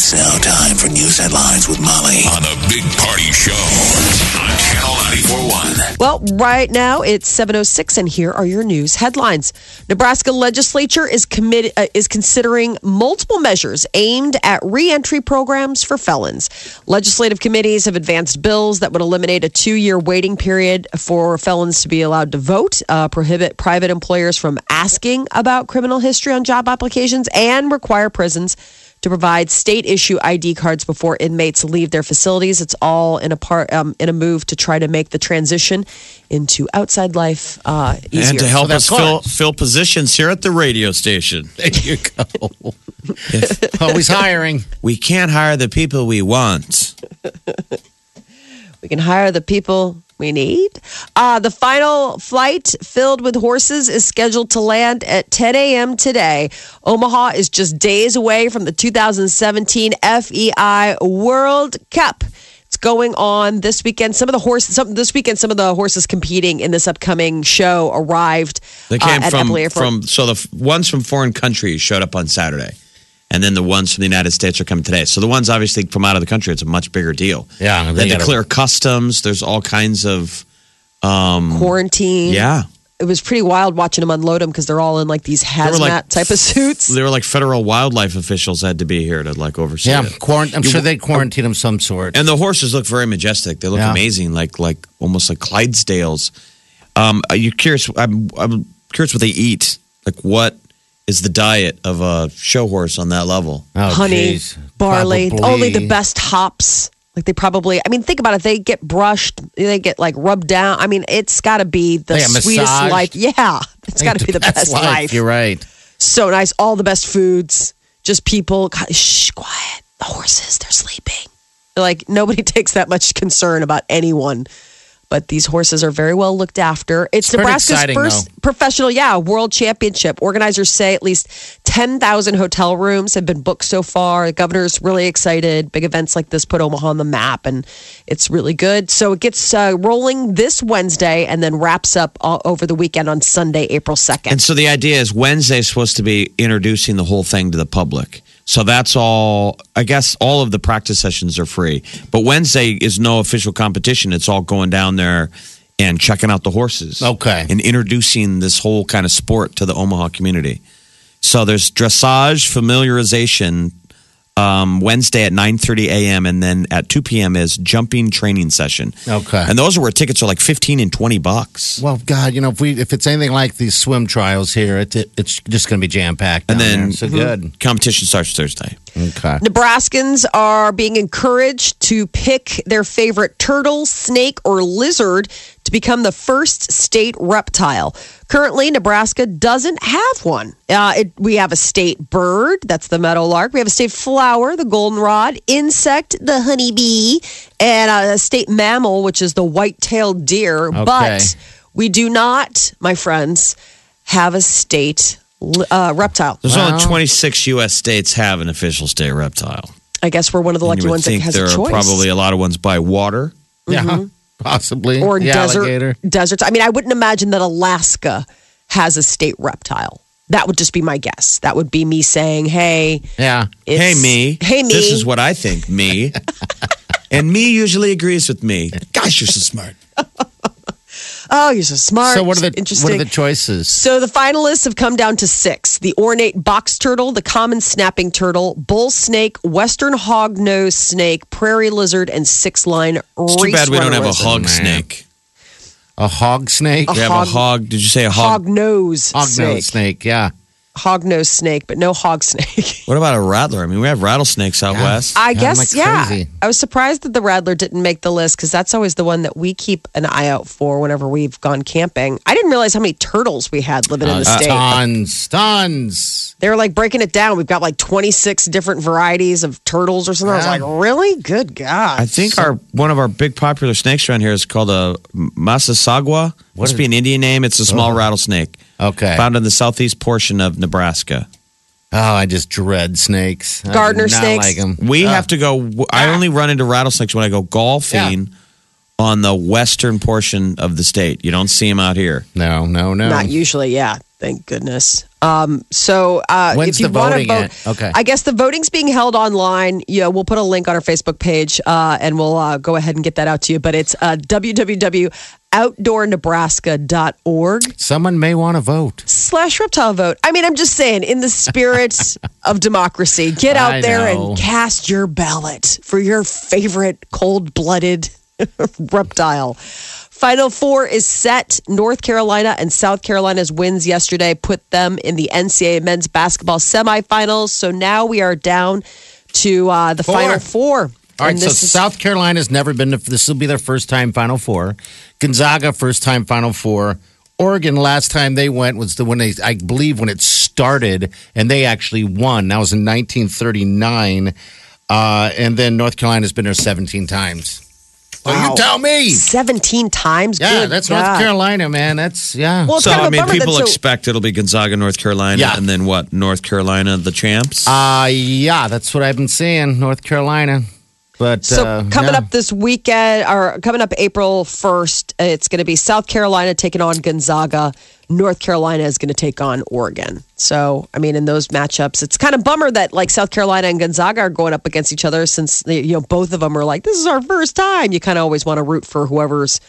It's now time for news headlines with Molly on a big party show on Channel 941. Well, right now it's 7:06 and here are your news headlines. Nebraska legislature is committed uh, is considering multiple measures aimed at reentry programs for felons. Legislative committees have advanced bills that would eliminate a 2-year waiting period for felons to be allowed to vote, uh, prohibit private employers from asking about criminal history on job applications and require prisons to provide state issue ID cards before inmates leave their facilities. It's all in a part um, in a move to try to make the transition into outside life uh, easier. And to help So us fill, fill positions here at the radio station. There you go. Always hiring. We can't hire the people we want. We can hire the people we need. Uh, the final flight filled with horses is scheduled to land at 10 a.m. today. Omaha is just days away from the 2017 FEI World Cup. It's going on this weekend. Some of the horses, some, this weekend, some of the horses competing in this upcoming show arrived. They came uh, from, from so the f- ones from foreign countries showed up on Saturday, and then the ones from the United States are coming today. So the ones obviously from out of the country, it's a much bigger deal. Yeah, they, they gotta- declare customs. There's all kinds of um, quarantine. yeah. It was pretty wild watching them unload them because they're all in like these hazmat were like- type of suits. They were like federal wildlife officials had to be here to like oversee Yeah, it. quarant- I'm sure they quarantine them some sort. And the horses look very majestic. They look Yeah. amazing, like like almost like Clydesdales. Um, are you curious? I'm I'm curious what they eat. Like what is the diet of a show horse on that level? Oh, honey, geez. barley, Probably- only the best hops. Like they probably, I mean, think about it. They get brushed, they get like rubbed down. I mean, it's got to be the They sweetest massaged. life. Yeah, it's got to be the best, life. You're right. So nice. All the best foods. Just people, God, shh, quiet. The horses, they're sleeping. Like nobody takes that much concern about anyone. But these horses are very well looked after. It's, pretty Nebraska's exciting, first though. professional, yeah, world championship. Organizers say at least 10,000 hotel rooms have been booked so far. The governor's really excited. Big events like this put Omaha on the map, and it's really good. So it gets uh, rolling this Wednesday and then wraps up all over the weekend on Sunday, April 2nd. And so the idea is Wednesday is supposed to be introducing the whole thing to the public. So that's all. I guess all of the practice sessions are free, but Wednesday is no official competition. It's all going down there and checking out the horses. Okay. and introducing this whole kind of sport to the Omaha community. So there's dressage familiarization um, Wednesday at 9:30 a.m. and then at 2 p.m. is jumping training session. Okay. and those are where tickets are like 15 and 20 bucks. Well, God, you know, if we if it's anything like these swim trials here, it, it, it's just going to be jam packed. And then- so good. Competition starts Thursday. Okay. Nebraskans are being encouraged to pick their favorite turtle, snake, or lizard to become the first state reptile. Currently, Nebraska doesn't have one. Uh, it, we have a state bird, that's the meadowlark. We have a state flower, the goldenrod, insect, the honeybee, and a state mammal, which is the white-tailed deer. Okay. But we do not, my friends, have a state uh, reptile. There's Wow. only 26 U.S. states have an official state reptile. I guess we're one of the lucky you would ones that think has there a are probably a lot of ones by water. Yeah, possibly. Mm-hmm. or The desert alligator. deserts. I mean, I wouldn't imagine that Alaska has a state reptile. That would just be my guess. That would be me saying, "Hey, Yeah. it's, hey, me. hey me." This is what I think, me. and me usually agrees with me. Gosh, you're so smart. oh, you're so smart. So what are the interesting? what are the choices? so the finalists have come down to six: the ornate box turtle, the common snapping turtle, bull snake, western hognose snake, prairie lizard, and six-line It's too bad we don't have a hog snake. A hog snake. A We have a hog. Did you say a hog? Hog nose Hog snake. nose snake. Yeah. Hognose snake, but no hog snake. What about a rattler? I mean, we have rattlesnakes out west. I Yeah, guess, like yeah. crazy. I was surprised that the rattler didn't make the list because that's always the one that we keep an eye out for whenever we've gone camping. I didn't realize how many turtles we had living in the Uh, state. tons, tons. They were like breaking it down. We've got like 26 different varieties of turtles or something. I was like, really? Good God. I think our one of our big popular snakes around here is called a Massasauga. Must is- be an Indian name. It's a small rattlesnake Okay. found in the southeast portion of Nebraska. Oh, I just dread snakes. I do Gardener not snakes? Like 'em. We Ah. have to go. I only run into rattlesnakes when I go golfing on the western portion of the state. You don't see them out here. No, no, no. Not usually, yeah. Thank goodness. Um, so uh, When's if you the want to voting vote, at? Okay. I guess the voting's being held online. Yeah, we'll put a link on our Facebook page, uh, and we'll uh, go ahead and get that out to you. But it's uh, www.outdoornebraska.org Someone may want to vote. slash reptile vote. I mean, I'm just saying, in the spirit of democracy, get out I there know. and cast your ballot for your favorite cold blooded reptile. Final four is set. North Carolina and South Carolina's wins yesterday put them in the NCAA men's basketball semifinals. So now we are down to uh, the Four. final four. All right, so this is- South Carolina's never been to, this will be their first time Final Four. Gonzaga, first time Final Four. Oregon, last time they went was the when they, I believe, when it started, and they actually won. That was in 1939. Uh, and then North Carolina's been there 17 times. So Wow. you tell me. 17 times. Yeah, Good that's God. North Carolina, man. That's, yeah. Well, So kind of I a mean, people so- expect it'll be Gonzaga, North Carolina, Yeah. and then what? North Carolina, the champs. Uh, yeah, that's what I've been saying, North Carolina. But So uh, coming yeah. up this weekend, or coming up April first, it's going to be South Carolina taking on Gonzaga. North Carolina is going to take on Oregon. So I mean, in those matchups, it's kind of bummer that like South Carolina and Gonzaga are going up against each other since they, you know both of them are like this is our first time. You kind of always want to root for whoever's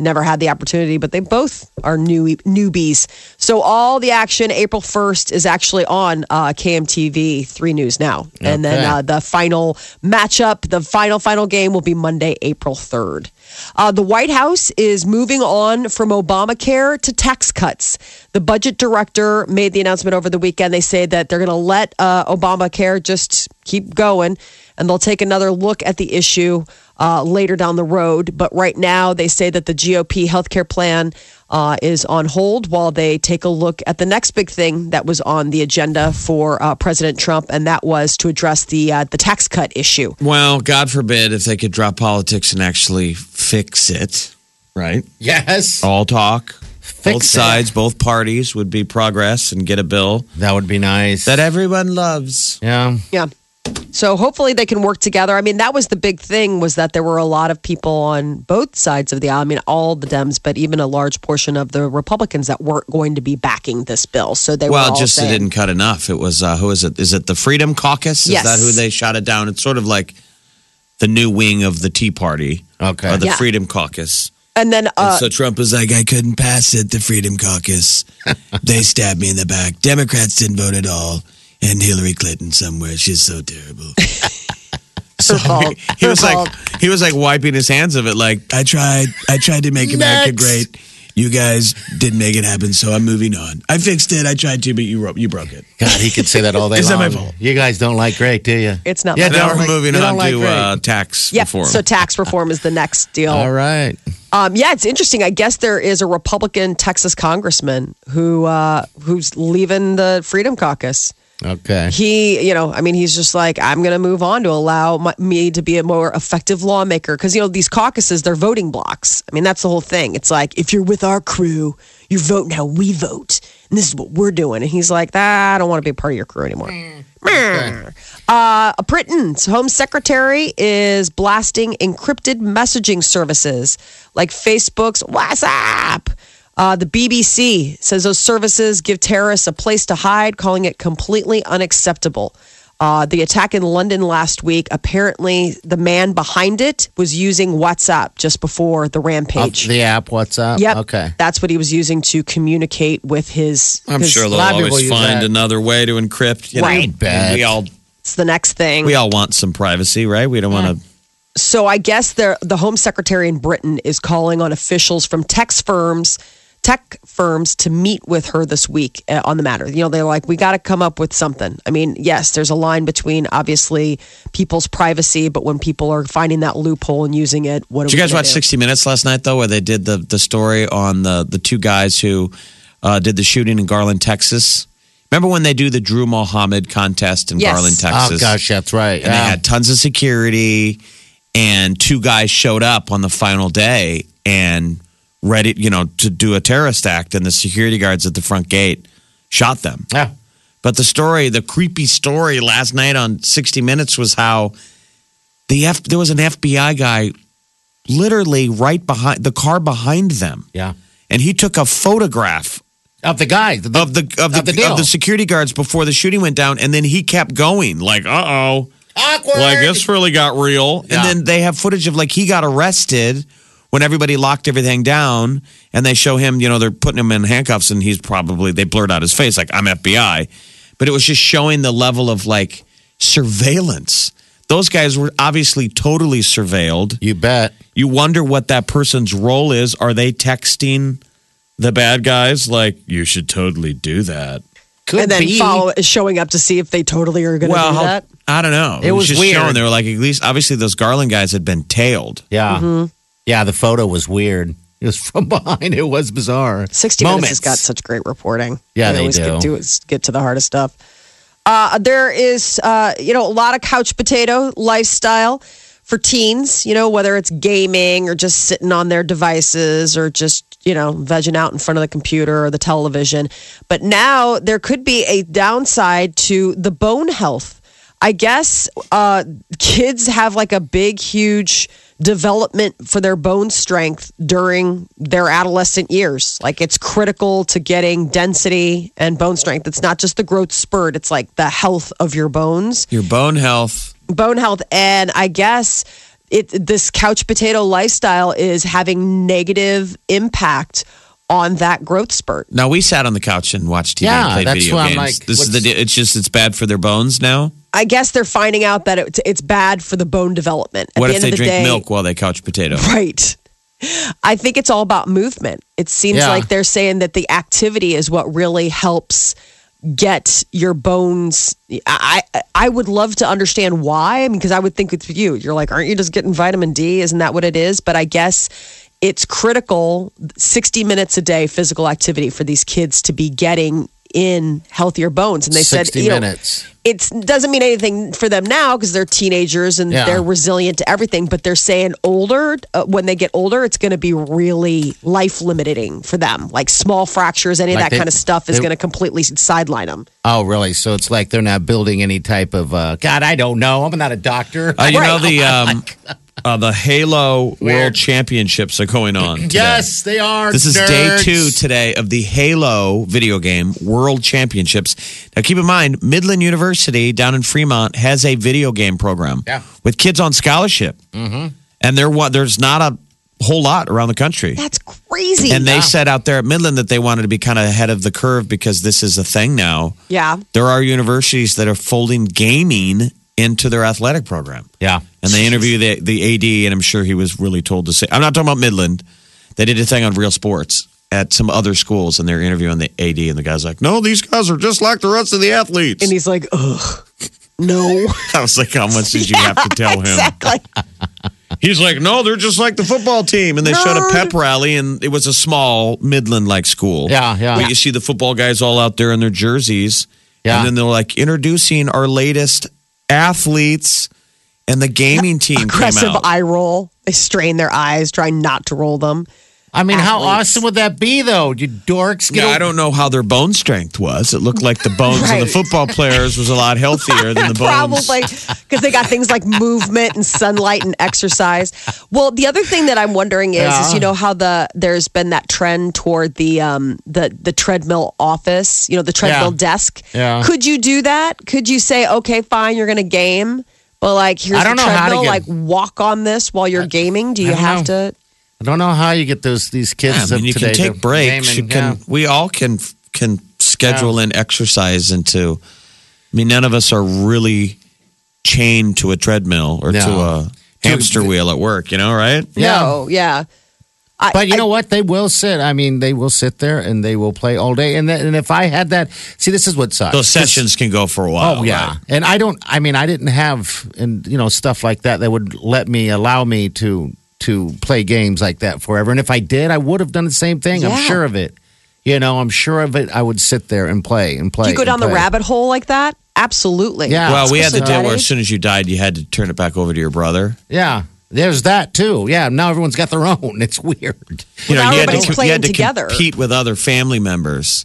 never had the opportunity, but they both are new newbies. So all the action April first is actually on uh, KMTV three News now, and then uh, the final matchup, the final final game will be Monday, April third. Uh, the White House is moving on from Obamacare to tax cuts. The budget director made the announcement over the weekend. They say that they're going to let uh, Obamacare just keep going, and they'll take another look at the issue uh, later down the road. But right now, they say that the GOP healthcare plan uh, is on hold while they take a look at the next big thing that was on the agenda for uh, President Trump, and that was to address the uh, the tax cut issue. well, God forbid if they could drop politics and actually fix it, right? Yes. All talk. Fix both it. sides, both parties would be progress and get a bill That would be nice. that everyone loves. yeah. Yeah. So hopefully they can work together. I mean, that was the big thing was that there were a lot of people on both sides of the aisle. I mean, all the Dems, but even a large portion of the Republicans that weren't going to be backing this bill. So they were Well, all just saying, it didn't cut enough. It was uh, who is it? Is it the Freedom Caucus? Is Yes. that who they shot it down? It's sort of like the new wing of the Tea Party, Okay. or the Yeah. Freedom Caucus. and then uh, so Trump was like, I couldn't pass it. The Freedom Caucus, they stabbed me in the back. Democrats didn't vote at all, and Hillary Clinton somewhere. She's so terrible. So fault. he, he Her was fault. like, he was like wiping his hands of it. Like I tried, I tried to make America Next. great. You guys didn't make it happen, so I'm moving on. I fixed it. I tried to, but you ro- you broke it. God, he could say that all day Is that my fault? You guys don't like great, do you? It's not Yeah, my now don't we're like- moving you don't on like to uh, tax yeah. reform. So tax reform is the next deal. all right. Um, yeah, it's interesting. I guess there is a Republican Texas congressman who uh, who's leaving the Freedom Caucus. Okay. he you know i mean he's just like i'm going to move on to allow my, me to be a more effective lawmaker. Because you know these caucuses they're voting blocks. I mean that's the whole thing. It's like if you're with our crew you're voting how we vote. And this is what we're doing. And he's like ah, i don't want to be a part of your crew anymore. Uh, Britain's Home Secretary is blasting encrypted messaging services like Facebook's WhatsApp. Uh, the BBC says those services give terrorists a place to hide, calling it completely unacceptable. Uh, the attack in London last week, apparently the man behind it was using WhatsApp just before the Off rampage. the app, WhatsApp? up? Yep. Okay. That's what he was using to communicate with his. I'm his- sure they'll lot of people always find that. another way to encrypt. You? Right. I mean, We all It's the next thing. we all want some privacy, right? We don't want to. so I guess the the Home Secretary in Britain is calling on officials from tech firms tech firms to meet with her this week uh, on the matter. You know, they're like, we got to come up with something. I mean, yes, there's a line between obviously people's privacy, but when people are finding that loophole and using it, what Did are you we guys gonna watch do? 60 Minutes last night, though, where they did the, the story on the, the two guys who uh, did the shooting in Garland, Texas? Remember when they do the Drew Mohammed contest in Yes. Garland, Texas? Oh gosh, that's right. and they had tons of security and two guys showed up on the final day and ready you know to do a terrorist act and the security guards at the front gate shot them yeah. but the story the creepy story last night on 60 minutes was how the F, there was an FBI guy literally right behind the car behind them Yeah. and he took a photograph Of the guy. The, of the of the, Of the of the security guards before the shooting went down and then he kept going like uh-oh awkward. like this really got real. Yeah. And then they have footage of like he got arrested when everybody locked everything down, and they show him. You know, they're putting him in handcuffs, and he's probably they blurred out his face like I'm FBI, but it was just showing the level of like surveillance. Those guys were obviously totally surveilled. You bet. You wonder what that person's role is. Are they texting the bad guys like you should totally do that? Could be. and then be. follow showing up to see if they totally are going to well, do that. I don't know. It was just weird. showing. They were like, at least obviously those Garland guys had been tailed. Yeah. Mm-hmm. Yeah, the photo was weird. It was from behind. It was bizarre. 60 Moments. Minutes has got such great reporting. Yeah, they always do. Get, do, get to the of stuff. Uh, there is, uh, you know, a lot of couch potato lifestyle for teens, you know, whether it's gaming or just sitting on their devices or just, you know, vegging out in front of the computer or the television. But now there could be a downside to the bone health. I guess uh, kids have like a big, huge development for their bone strength during their adolescent years. Like it's critical to getting density and bone strength. It's not just the growth spurt, it's like the health of your bones, Your bone health. bone health. And I guess it this couch potato lifestyle is having negative impact on that growth spurt. Now we sat on the couch and watched TV Yeah, and played that's video why I'm games. like, this is the. It's just it's bad for their bones now. I guess they're finding out that it, it's bad for the bone development. At what the if end they of the drink day, milk while they couch potato? Right. I think it's all about movement. It seems Yeah. like they're saying that the activity is what really helps get your bones. I I I would love to understand why. I mean, because I would think with you, you're like, aren't you just getting vitamin D? Isn't that what it is? But I guess it's critical 60 minutes a day physical activity for these kids to be getting in healthier bones. And they 60 said, you know, it doesn't mean anything for them now because they're teenagers and Yeah. they're resilient to everything. But they're saying older, uh, when they get older, it's going to be really life limiting for them. Like small fractures, any of that they- kind of stuff is going to completely sideline them. Oh, really? So it's like they're not building any type of. Uh, God, I don't know. I'm not a doctor. Uh, you know the um, uh, the Halo World Championships are going on. today. yes, they are. This is day two today of the Halo video game World Championships. Now, keep in mind, Midland University down in Fremont has a video game program Yeah. with kids on scholarship, mm-hmm. and there wa- there's not a whole lot around the country. That's crazy. And they said out there at Midland that they wanted to be kind of ahead of the curve because this is a thing now. yeah. There are universities that are folding gaming into their athletic program. Yeah. And they interview the, the AD, and I'm sure he was really told to say, I'm not talking about Midland. They did a thing on Real Sports at some other schools, and they're interviewing the AD, and the guy's like, No, these guys are just like the rest of the athletes. And he's like, ugh, no. I was like, How much did you have to tell him? exactly. He's like, No, they're just like the football team. And they showed a pep rally, and it was a small Midland like school. Yeah, yeah. But you see the football guys all out there in their jerseys. Yeah. And then they're like introducing our latest athletes, and the gaming team Aggressive eye roll. They strain their eyes, trying not to roll them. I mean, how awesome would that be, though? You dorks get. Yeah, a- I don't know how their bone strength was. It looked like the bones of the football players was a lot healthier than the bones. Probably because they got things like movement and sunlight and exercise. Well, the other thing that I'm wondering is, is you know how the there's been that trend toward the um the the treadmill office, you know the treadmill Yeah. desk. Yeah. Could you do that? Could you say, okay, fine, you're going to game, but like here's I don't the know how to treadmill, get- like walk on this while you're gaming. Do you have know. to? I don't know how you get those these kids. Yeah, I mean, you today can take breaks. game You can. yeah. We all can can schedule in exercise into. I mean, none of us are really chained to a treadmill or to a hamster wheel at work. You know, right? Yeah. No, yeah. I- But you I- know what? They will sit. I mean, they will sit there and they will play all day. And then, and if I had that, see, this is what sucks. Those sessions can go for a while. Oh yeah, right? and I don't. I mean, I didn't have and you know stuff like that that would let me allow me to to play games like that forever. And if I did, I would have done the same thing. I'm sure of it. You know, I'm sure of it. I would sit there and play and play. Do you go and down the play. rabbit hole like that? Absolutely. Yeah. Well, we had the deal where as soon as you died, you had to turn it back over to your brother. Yeah, there's that too. Yeah, now everyone's got their own. It's weird. You Well, now you had, everybody's to, you had to together. compete with other family members.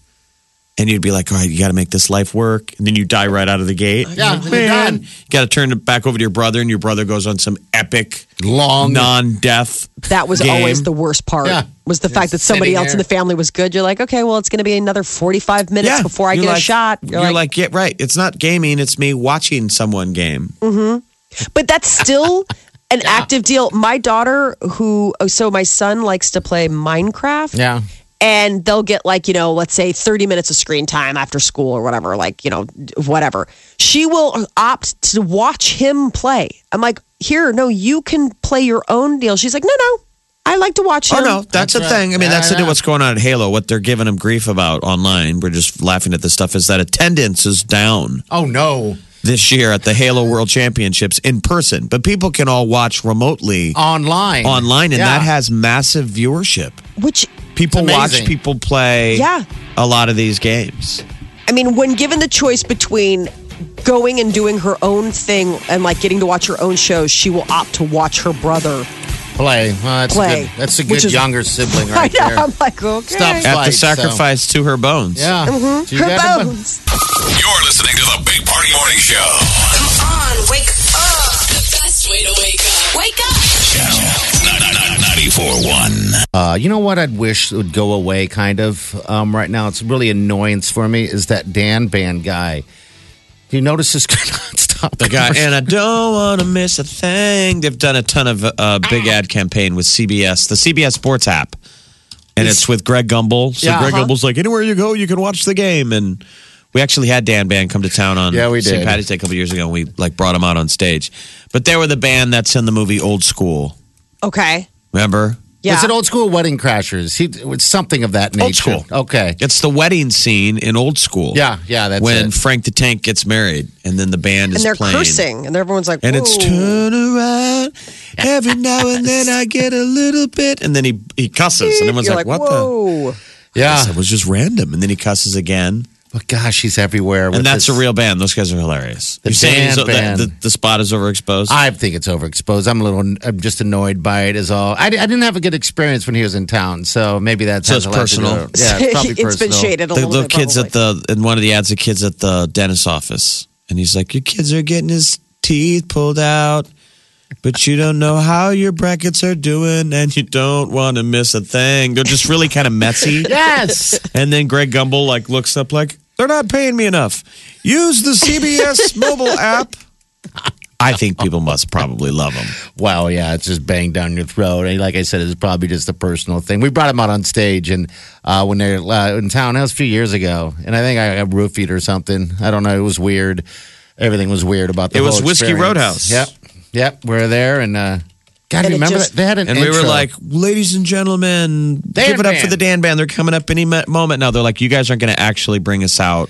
And you'd be like, all right, you got to make this life work. And then you die right out of the gate. Yeah, Like, you're man, done. you got to turn it back over to your brother, and your brother goes on some epic Long. non death. That was game. always the worst part. Yeah. Was the You're fact that somebody sitting else in the family was good. You're like, okay, well, it's going to be another 45 minutes before I You're get like- a shot. You're, like, yeah, right. It's not gaming, it's me watching someone game. Mm-hmm. But that's still an active deal. My daughter, who, oh, so my son likes to play Minecraft. Yeah. And they'll get like, you know, let's say 30 minutes of screen time after school or whatever, like, you know, whatever. She will opt to watch him play. I'm like, here, no, you can play your own deal. She's like, no, no, I like to watch oh, him. Oh no, that's, That's the right. thing. I mean, that's the yeah. what's going on at Halo. What they're giving them grief about online. We're just laughing at this stuff. Is that attendance is down Oh no. This year at the Halo World Championships in person, but people can all watch remotely Online. online, and Yeah. that has massive viewership. Which, People watch people play. Yeah. a lot of these games. I mean, when given the choice between going and doing her own thing and like getting to watch her own shows, she will opt to watch her brother play. Well, that's Play. Good. That's a good is- younger sibling right I know. there. I'm like, okay. Stop At the Fight, so- sacrifice to her bones. Yeah. So you Her gotta- bones. You're listening to the Big Party Morning Show. Come on, wake up. The best way to wake up. Wake up. Channel 94.1. Uh, you know what I'd wish would go away kind of um, right now? It's really annoyance for me is that Dan Band guy. Do you notice this nonstop? The guy, and I don't want to miss a thing. They've done a ton of uh, big ad campaign with CBS, the CBS Sports app, and it's, with Greg Gumbel. So Yeah, Greg uh-huh. Gumbel's like, anywhere you go, you can watch the game. And we actually had Dan Band come to town on Yeah, we St. did. Patty's Day a couple years ago. and We like brought him out on stage, but they were the band that's in the movie Old School. Okay. Remember? Yeah. It's an old school wedding crashers. He, it's something of that nature. Old School. Okay. It's the wedding scene in Old School. Yeah, yeah, that's when it. Frank the Tank gets married, and then the band and is they're playing. cursing, and everyone's like, And it's turn around. Every now and then I get a little bit, and then he he cusses, and everyone's like, like, "What the?" whoa. Yeah. It was just random, and then he cusses again, But gosh, he's everywhere. and that's this- a real band. Those guys are hilarious. The You're saying Dan band. the, the spot is overexposed. I think it's overexposed. I'm a little, I'm just annoyed by it. Is all. I, I didn't have a good experience when he was in town, so maybe that's So it's personal. Yeah, it's probably it's been shaded a the little little bit. kids probably. at the in one of the ads, the kids at the dentist office, and he's like, "Your kids are getting his teeth pulled out." But you don't know how your brackets are doing, and you don't want to miss a thing. They're just really kind of messy. Yes. And then Greg Gumbel like looks up like they're not paying me enough. Use the CBS mobile app. I think people must probably love him. Wow, yeah, it's just banged down your throat. And like I said, it's probably just a personal thing. We brought him out on stage, and uh, when they're uh, in town, that was a few years ago, and I think I got roofied or something. I don't know. It was weird. Everything was weird about the It was Whiskey experience. Roadhouse. Yep, yep. We are there, and uh, God, And it remember just- that they had an And we were like, ladies and gentlemen, Dan give it up for the Dan Band. They're coming up any moment now. They're like, you guys aren't going to actually bring us out,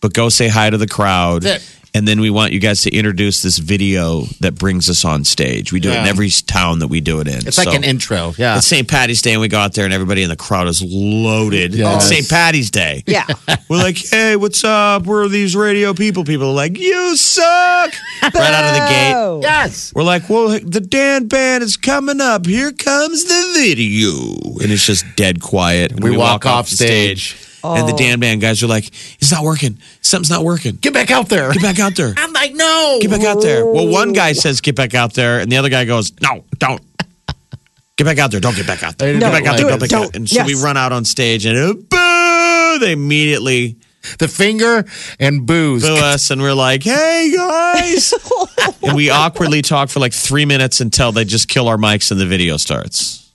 but go say hi to the crowd. That's it. And then we want you guys to introduce this video that brings us on stage. We do it in every town that we do it in. it's like an intro. Yeah, It's St. Patty's Day, and we go out there, and everybody in the crowd is loaded. Yes. It's St. Patty's Day. yeah. We're like, hey, what's up? We're these radio people. People are like, you suck. right out of the gate. Yes. We're like, well, the Dan Band is coming up. Here comes the video. And it's just dead quiet. And We walk off the stage. And the Dan Band guys are like, it's not working. Something's not working. Get back out there. Get back out there. I'm like, no. Get back out there. Well, one guy says, get back out there. And the other guy goes, no, don't. Get back out there. Don't get back out there. They Get back out there. it. Don't back Don't. out. And so we run out on stage and uh, boo! They immediately The finger and booze. boo us and we're like, hey guys. and we awkwardly talk for like three minutes until they just kill our mics and the video starts.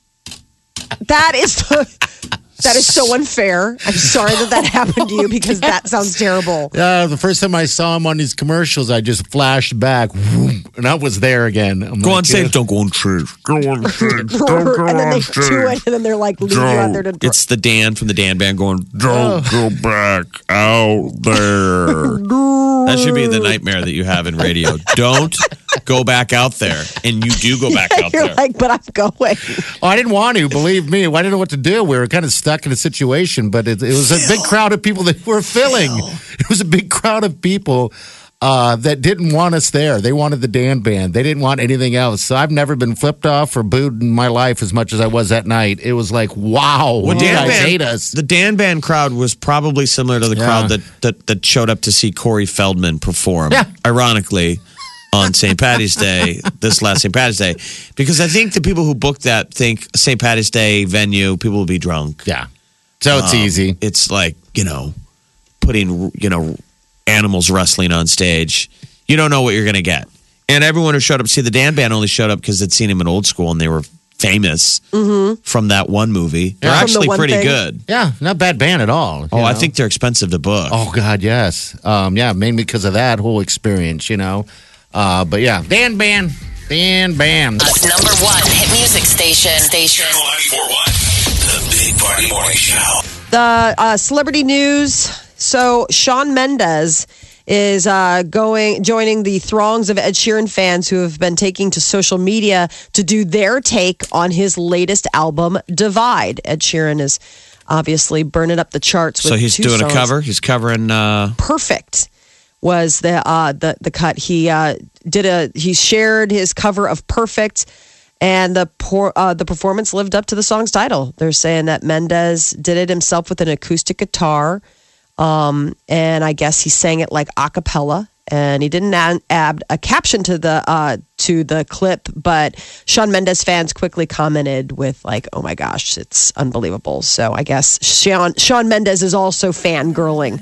That is the. That is so unfair. I'm sorry that that happened to you because that sounds terrible. Uh, the first time I saw him on these commercials, I just flashed back, whoom, and I was there again. I'm Go like, on stage. Don't go on stage. Go on stage. Don't go and then they on do it, stage. and then they're like, leave you out there to. It's the Dan from the Dan Band going, Don't go back out there. that should be the nightmare that you have in radio. Don't go back out there. And you do go back out You're there. like, but I'm going. Oh, I didn't want to. Believe me, I didn't know what to do. We were kind of stuck in a situation, but it, it was a big crowd of people that were filling. It was a big crowd of people uh, that didn't want us there. They wanted the Dan band. They didn't want anything else. So I've never been flipped off or booed in my life as much as I was that night. It was like, wow, Well, Dan guys Band, hate us. The Dan Band crowd was probably similar to the Yeah. crowd that, that that showed up to see Corey Feldman perform. Yeah. Ironically, on St. Patty's Day, this last St. Patty's Day, because I think the people who booked that think St. Patty's Day venue, people will be drunk. yeah. So it's Um, easy. It's like you know, putting you know animals wrestling on stage. You don't know what you're going to get. And everyone who showed up, see the Dan Band only showed up because they'd seen him in old school and they were famous from that one movie. They're From the actually one pretty thing. good. Yeah, not bad band at all. Oh, you I know? think they're expensive to book. Oh God, yes. Um, yeah, mainly because of that whole experience, you know. Uh, but yeah, Dan Band, Dan Band. Us number one hit music station. Station. Channel 941. The Big Party Morning Show. The uh, celebrity news. So Shawn Mendes is uh, going joining the throngs of Ed Sheeran fans who have been taking to social media to do their take on his latest album, Divide. Ed Sheeran is obviously burning up the charts. so he's two doing songs. a cover. He's covering. Uh, perfect was the uh the the cut. He uh did a he shared his cover of perfect and the por- uh, the performance lived up to the song's title. They're saying that mendes did it himself with an acoustic guitar um and i guess he sang it like a cappella and he didn't add, a caption to the uh to the clip but shawn mendes fans quickly commented with like oh my gosh it's unbelievable. So i guess shawn shawn mendes is also fangirling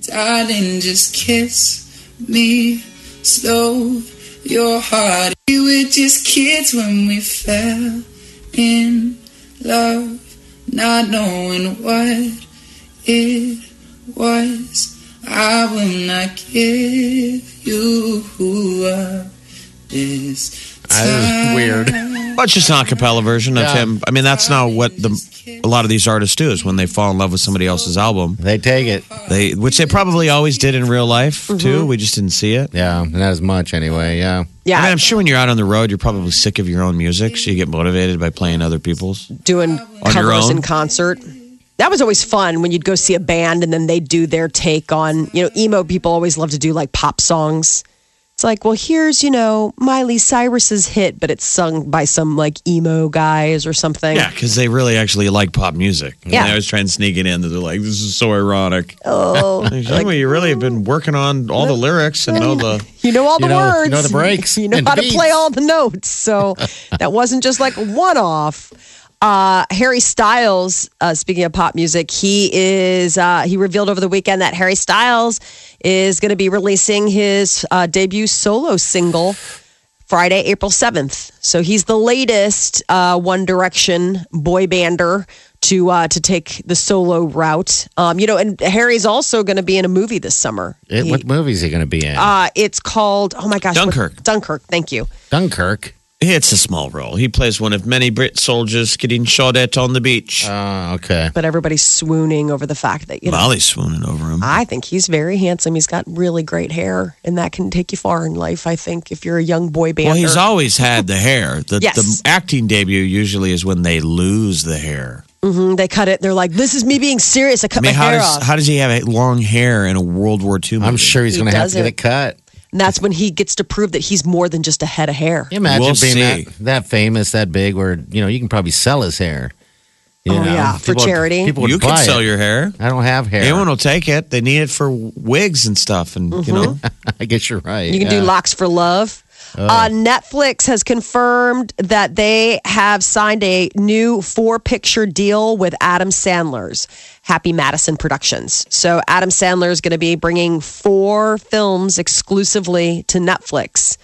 Darling, just kiss me slow. Your heart. We were just kids when we fell in love, not knowing what it was. I will not give you up this That is weird. But it's just an acapella version of Yeah. him. I mean, that's not what the a lot of these artists do. Is when they fall in love with somebody else's album, They take it. they which they probably always did in real life mm-hmm. too. We just didn't see it. Yeah, not as much anyway. Yeah. yeah I mean, I'm sure when you're out on the road, you're probably sick of your own music, so you get motivated by playing other people's. doing your covers own? in concert. That was always fun when you'd go see a band and then they'd do their take on, you know, emo people always love to do like pop songs. It's like, well, here's, you know, Miley Cyrus's hit, but it's sung by some like emo guys or something. Yeah, because they really actually like pop music. And Yeah. they always try and sneak it in. They're like, "This is so ironic." Oh, Anyway, you really have been working on all the lyrics and know the. you know all the You know- you words. know the breaks You know how the to play all the notes. So that wasn't just like one off. Uh, Harry Styles, uh, speaking of pop music, he is uh, he revealed over the weekend that Harry Styles is going to be releasing his uh, debut solo single Friday, April seventh. So he's the latest uh, One Direction boy bander to uh, to take the solo route. Um, you know, and Harry's also going to be in a movie this summer. It, He- what movie is he going to be in? uh, it's called oh my gosh, what- Dunkirk. Dunkirk. Thank you. Dunkirk. It's a small role. He plays one of many Brit soldiers getting shot at on the beach. Oh, okay. But everybody's swooning over the fact that you know. Molly's swooning over him. I think he's very handsome. He's got really great hair, and that can take you far in life. I think if you're a young boy band. Well, he's always had the hair. The, Yes. the acting debut usually is when they lose the hair. Mm-hmm. they cut it. They're like, "This is me being serious. I I cut mean, my how hair does off." how does he have long hair in a World War II movie? I'm sure he's He going to have to get it. it cut. And that's when he gets to prove that he's more than just a head of hair. Can you imagine We'll being see. that, that famous, that big, where you know you can probably sell his hair. You Oh, know? yeah, for People would- charity. people would You can buy sell it. your hair. I don't have hair. Anyone will take it. They need it for wigs and stuff, and you mm-hmm. know. I guess you're right. You can yeah. do locks for love. Uh, Netflix has confirmed that they have signed a new four picture deal with Adam Sandler's Happy Madison Productions. So, Adam Sandler is going to be bringing four films exclusively to Netflix.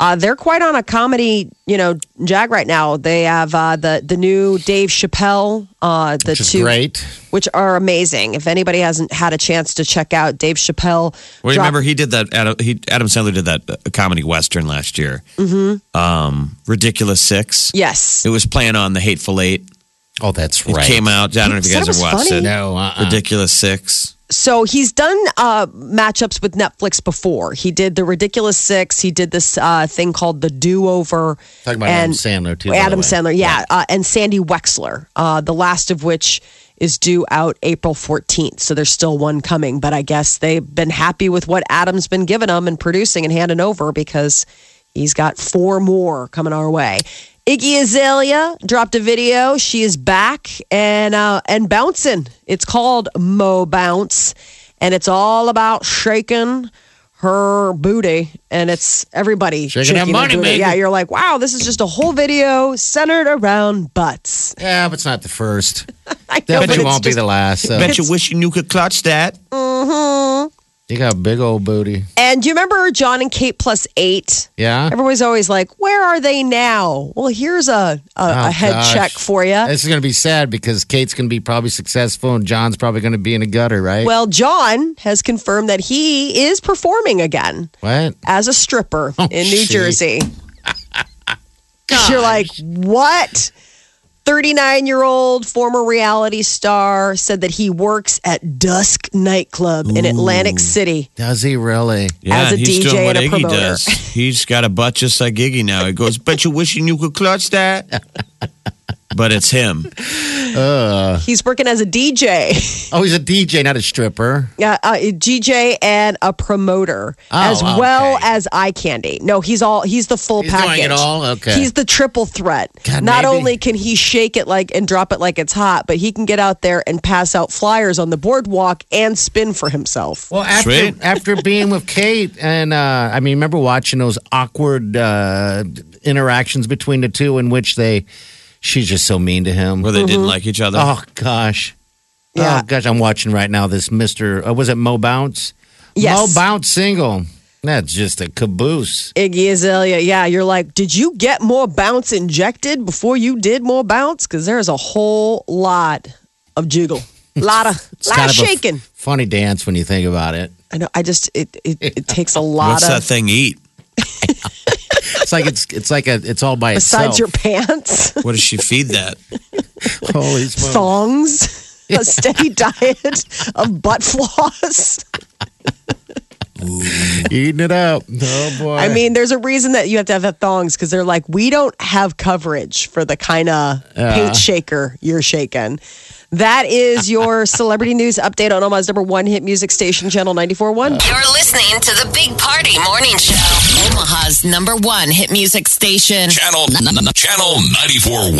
Uh, they're quite on a comedy, you know, jag right now. They have uh, the the new Dave Chappelle, uh, the Which is two, great. which are amazing. If anybody hasn't had a chance to check out Dave Chappelle, Well, dropped- remember he did that. Adam, he, Adam Sandler did that uh, comedy western last year. Mm-hmm. Um, Ridiculous Six. yes, It was playing on the Hateful Eight. Oh, that's It right. came out. I don't know if you guys have watched funny. it. No, uh-uh. Ridiculous Six. So he's done uh, matchups with Netflix before. He did the Ridiculous Six. He did this uh, thing called the Do Over. Talking about Adam Sandler, too, Adam. Sandler, yeah, Uh, and Sandy Wexler. Uh, the last of which is due out April 14th. So there's still one coming, but I guess they've been happy with what Adam's been giving them and producing and handing over because he's got four more coming our way. Iggy Azalea dropped a video. She is back and uh, and bouncing. It's called Mo Bounce, and it's all about shaking her booty, and it's everybody Shaking that money, booty. baby. Yeah, you're like, wow, this is just a whole video centered around butts. Yeah, but it's not the first. I know, Bet but you won't be the last. So. Bet you wishing you knew could clutch that. You got a big old booty. And do you remember Jon and Kate plus eight? Yeah. Everybody's always like, where are they now? Well, here's a, a, oh, a Oh, head gosh. check for you. This is going to be sad because Kate's going to be probably successful and Jon's probably going to be in a gutter, right? Well, Jon has confirmed that he is performing again what? as a stripper Oh, in New. Jersey. You're like, what? 39 year old former reality star said that he works at Dusk Nightclub in Atlantic City. Does he really? Yeah, As a he's DJ doing what and a Iggy promoter. does. He's got a butt just like Iggy now. He goes, "Bet you wishing you could clutch that." but it's him. He's working as a DJ. Oh, he's a DJ, not a stripper. uh, uh, DJ and a promoter, Oh, as well okay. as eye candy. No, he's all he's the full He's package. doing it all? Okay. He's the triple threat. God, Not maybe- only can he shake it like and drop it like it's hot, but he can get out there and pass out flyers on the boardwalk and spin for himself. Well, after Sweet. after being with Kate, and uh, I mean, remember watching those awkward uh, interactions between the two, in which they, she's just so mean to him. Where they Mm-hmm. didn't like each other. Oh gosh, Yeah. oh gosh, I'm watching right now. This Mister, uh, was it Mo Bounce? Yes. Mo Bounce single. That's just a caboose. Iggy Azalea, yeah, you're like, did you get more bounce injected before you did more bounce? Because there's a whole lot of jiggle, lot of, It's lot kind of of a shaking. funny dance when you think about it. I know. I just it it, it takes a lot What's of that thing eat? It's like it's it's like a it's all by besides itself. your pants. What does she feed that? Holy smokes! thongs, a steady diet of butt floss. Eating it up. Oh boy! I mean, there's a reason that you have to have that thongs because they're like, we don't have coverage for the kind of paint shaker you're shaking. That is your celebrity news update on Omaha's number one hit music station, Channel 94.1. You're listening to the Big Party Morning Show. Omaha's number one hit music station. Channel, channel 94.1.